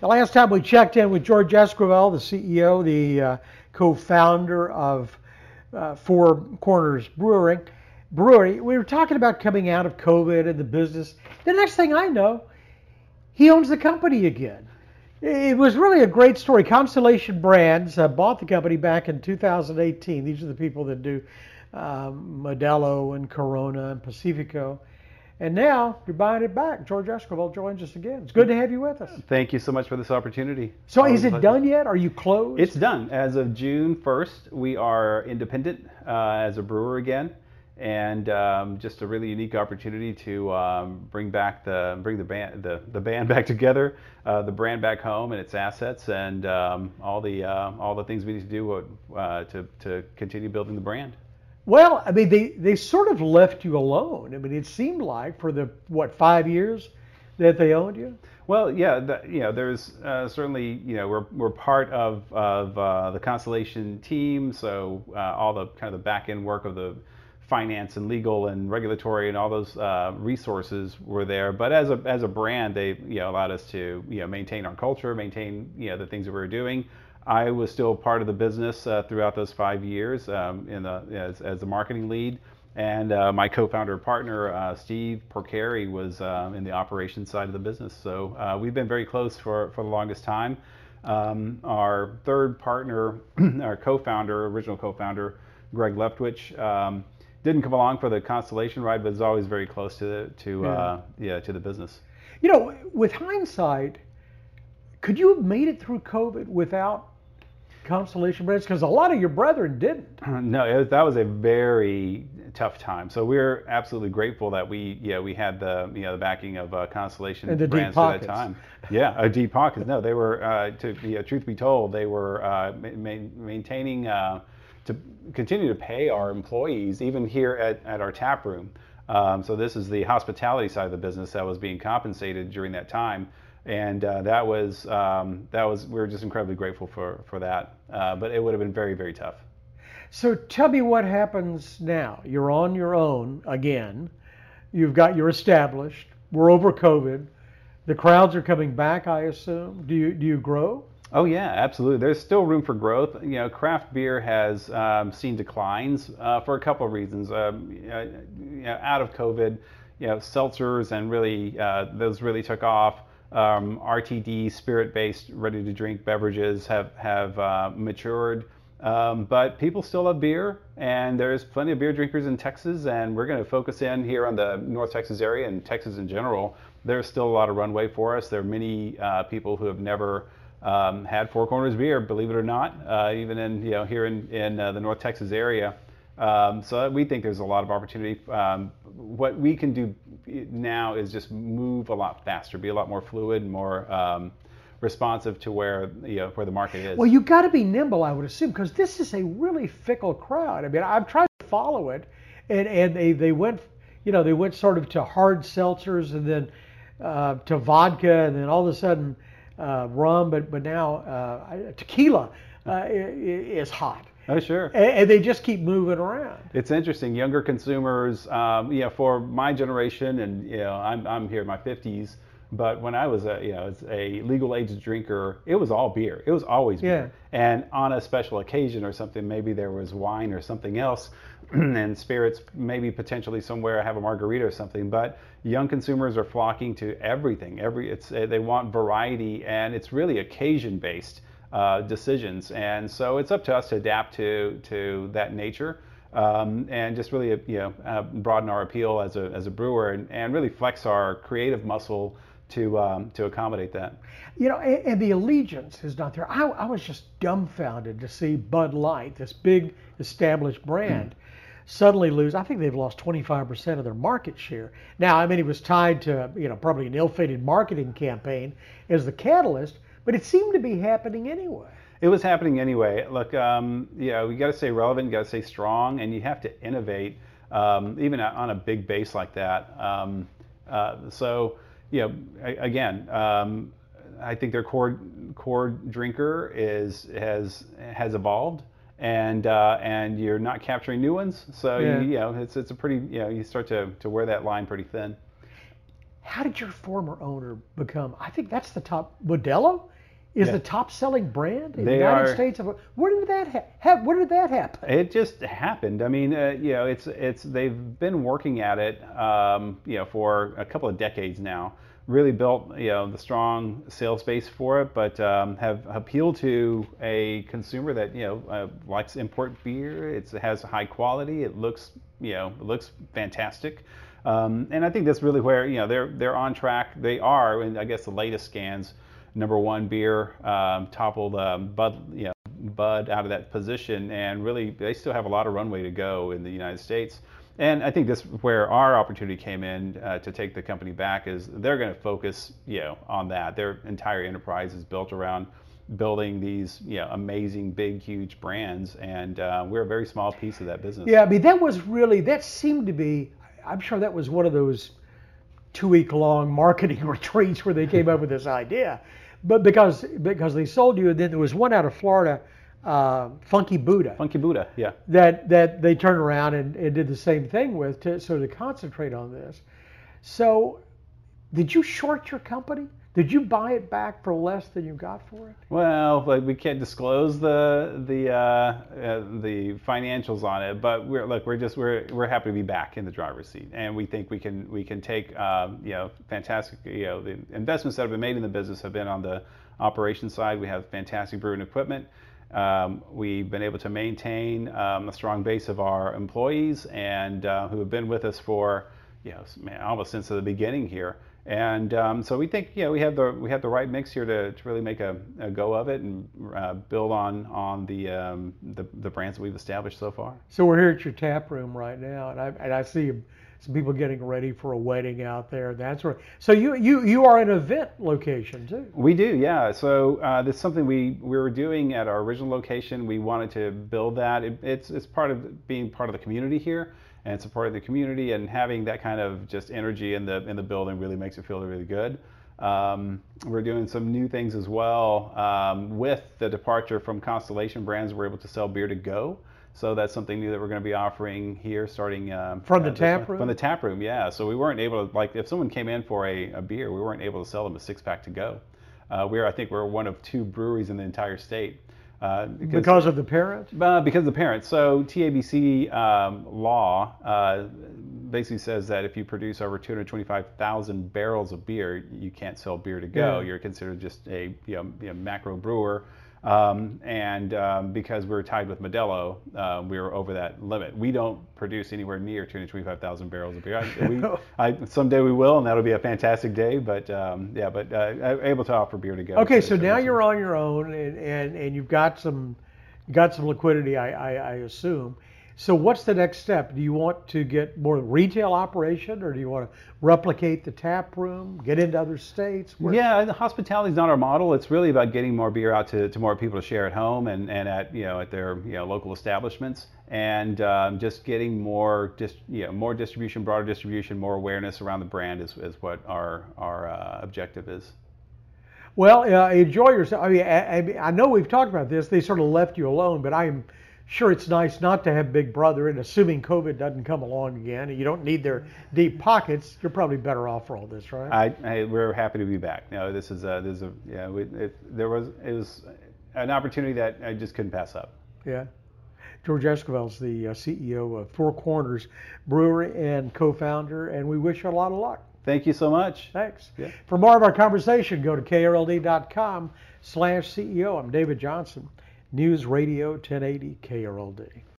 The last time we checked in with George Esquivel, the CEO, the uh, co-founder of uh, Four Corners Brewing, Brewery, we were talking about coming out of COVID and the business. The next thing I know, he owns the company again. It was really a great story. Constellation Brands uh, bought the company back in 2018. These are the people that do um, Modelo and Corona and Pacifico. And now you're buying it back. George Esquivel joins us again. It's good to have you with us. Thank you so much for this opportunity. So, is it done yet? Are you closed? It's done. As of June 1st, we are independent uh, as a brewer again, and um, just a really unique opportunity to um, bring back the bring the band the, the band back together, uh, the brand back home and its assets, and um, all the uh, all the things we need to do uh, to to continue building the brand. Well, I mean, they, they sort of left you alone. I mean, it seemed like for the, what, five years that they owned you? Well, yeah, the, you know, there's uh, certainly, you know, we're, we're part of, of uh, the Constellation team, so uh, all the kind of the back end work of the finance and legal and regulatory and all those uh, resources were there. But as a, as a brand, they, you know, allowed us to, you know, maintain our culture, maintain, you know, the things that we were doing. I was still part of the business uh, throughout those five years um, in the, as, as the marketing lead. And uh, my co-founder partner, uh, Steve Porcari, was uh, in the operations side of the business. So uh, we've been very close for, for the longest time. Um, our third partner, our co-founder, original co-founder, Greg Leftwich, um, didn't come along for the Constellation ride, but is always very close to the, to yeah. Uh, yeah to the business. You know, with hindsight, could you have made it through COVID without Constellation Brands? Because a lot of your brethren didn't. No, was, that was a very tough time. So we're absolutely grateful that we, yeah, we had the, you know, the backing of uh, Constellation and the Brands at that time. Yeah, uh, deep pockets. No, they were, uh, to you know, truth be told, they were uh, ma- maintaining uh, to continue to pay our employees, even here at, at our tap room. Um, so this is the hospitality side of the business that was being compensated during that time and uh, that was um, that was we were just incredibly grateful for for that. Uh, but it would have been very very tough. So tell me what happens now. You're on your own again. You've got you're established. We're over COVID. The crowds are coming back, I assume. Do you do you grow? Oh yeah, absolutely. There's still room for growth. You know, craft beer has um, seen declines uh, for a couple of reasons. Um, you know, out of COVID, you know, seltzers and really uh, those really took off um, RTD spirit-based ready-to-drink beverages have have uh, matured, um, but people still love beer, and there's plenty of beer drinkers in Texas, and we're going to focus in here on the North Texas area and Texas in general. There's still a lot of runway for us. There are many uh, people who have never um, had Four Corners beer, believe it or not, uh, even in you know here in in uh, the North Texas area. Um, so we think there's a lot of opportunity. Um, what we can do now is just move a lot faster, be a lot more fluid, more um, responsive to where you know where the market is. Well, you've got to be nimble, I would assume, because this is a really fickle crowd. I mean, I've tried to follow it, and and they they went, you know, they went sort of to hard seltzers and then uh, to vodka, and then all of a sudden uh, rum, but but now uh, tequila uh, is hot. Oh, sure. And, and, they just keep moving around. It's interesting. Younger consumers, um, you know, for my generation, and you know, I'm I'm here in my 50s. But when I was a you know as a legal age drinker, it was all beer. It was always beer. Yeah. And on a special occasion or something, maybe there was wine or something else, and spirits, maybe potentially somewhere I have a margarita or something. But young consumers are flocking to everything. Every it's they want variety, and it's really occasion based uh, decisions. And so it's up to us to adapt to to that nature. Um, and just really you know uh, broaden our appeal as a, as a brewer and, and really flex our creative muscle to um, to accommodate that. You know, and, and, the allegiance is not there. I, I, was just dumbfounded to see Bud Light, this big established brand, suddenly lose. I think they've lost 25% of their market share. Now, I mean, it was tied to you know probably an ill-fated marketing campaign as the catalyst, but it seemed to be happening anyway. It was happening anyway. Look, um, you know, you got to stay relevant, you got to stay strong, and you have to innovate, um, even on a big base like that. Um, uh, so, you know, again, um, I think their core core drinker is has has evolved, and uh, and you're not capturing new ones. So yeah. you, you know, it's it's a pretty you know you start to to wear that line pretty thin. How did your former owner become? I think that's the top. Modelo is Yeah. the top-selling brand in the United are- States. Of, where did that ha- ha- Where did that happen? It just happened. I mean, uh, you know, it's it's they've been working at it, um, you know, for a couple of decades now. Really built, you know, the strong sales base for it, but um, have appealed to a consumer that you know uh, likes import beer. It's, it has high quality. It looks, you know, it looks fantastic. Um, and I think that's really where you know they're they're on track. They are, and I guess the latest scans, number one beer um, toppled um, Bud, you know, Bud out of that position, and really they still have a lot of runway to go in the United States. And I think this where our opportunity came in uh, to take the company back is they're going to focus, you know, on that. Their entire enterprise is built around building these, you know, amazing, big, huge brands, and uh, we're a very small piece of that business. Yeah, I mean that was really that seemed to be. I'm sure that was one of those two-week-long marketing retreats where they came up with this idea, but because because they sold you, and then there was one out of Florida, uh, Funky Buddha, Funky Buddha, yeah. that that they turned around and, and did the same thing with to so to concentrate on this. So, did you short your company? Did you buy it back for less than you got for it? Well, like we can't disclose the the uh, uh, the financials on it, but we're look, we're just we're we're happy to be back in the driver's seat, and we think we can we can take um, you know fantastic you know the investments that have been made in the business have been on the operations side. We have fantastic brewing equipment. Um, we've been able to maintain um, a strong base of our employees and uh, who have been with us for you know man, almost since the beginning here. And um, so we think, know, we have the we have the right mix here to, to really make a, a go of it and uh, build on on the, um, the the brands that we've established so far. So we're here at your tap room right now, and I and I see some people getting ready for a wedding out there. That's right. So you you you are an event location too. We do, yeah. So uh, this is something we, we were doing at our original location. We wanted to build that. It, it's it's part of being part of the community here and supporting the community and having that kind of just energy in the in the building really makes it feel really good. Um, we're doing some new things as well um, with the departure from Constellation Brands. We're able to sell beer to go. So that's something new that we're going to be offering here, starting um, From the tap room? From the tap room, yeah. So we weren't able to like if someone came in for a, a beer, we weren't able to sell them a six pack to go. Uh, we're I think we're one of two breweries in the entire state. Uh, Because of the parent? uh, because of the parents. So TABC um, law uh, basically says that if you produce over 225,000 barrels of beer, you can't sell beer to go. Yeah. You're considered just a you know, you know, macro brewer. Um, and um, because we're tied with Modelo, uh, we were over that limit. We don't produce anywhere near 225,000 barrels of beer. I, we, I, someday we will, and that'll be a fantastic day. But um, yeah, but uh, able to offer beer to go. Okay, to- so to now you're on your own, and and, and you've got some got some liquidity, I, I I assume. So what's the next step? Do you want to get more retail operation, or do you want to replicate the tap room, get into other states? Where- Yeah, the hospitality is not our model. It's really about getting more beer out to, to more people to share at home and, and at you know at their you know local establishments, and um, just getting more dis, you know more distribution, broader distribution, more awareness around the brand is, is what our our uh, objective is. Well, uh, enjoy yourself. I mean, I, I mean, I know we've talked about this. They sort of left you alone, but I'm sure it's nice not to have Big Brother. And assuming COVID doesn't come along again, and you don't need their deep pockets, you're probably better off for all this, right? I, I we're happy to be back. No, this is a, this is a yeah. We, it, there was it was an opportunity that I just couldn't pass up. Yeah. George Esquivel's the uh, CEO of Four Corners Brewery and co-founder, and we wish you a lot of luck. Thank you so much. Thanks. Yeah. For more of our conversation, go to krld.com slash CEO. I'm David Johnson, News Radio 1080 KRLD.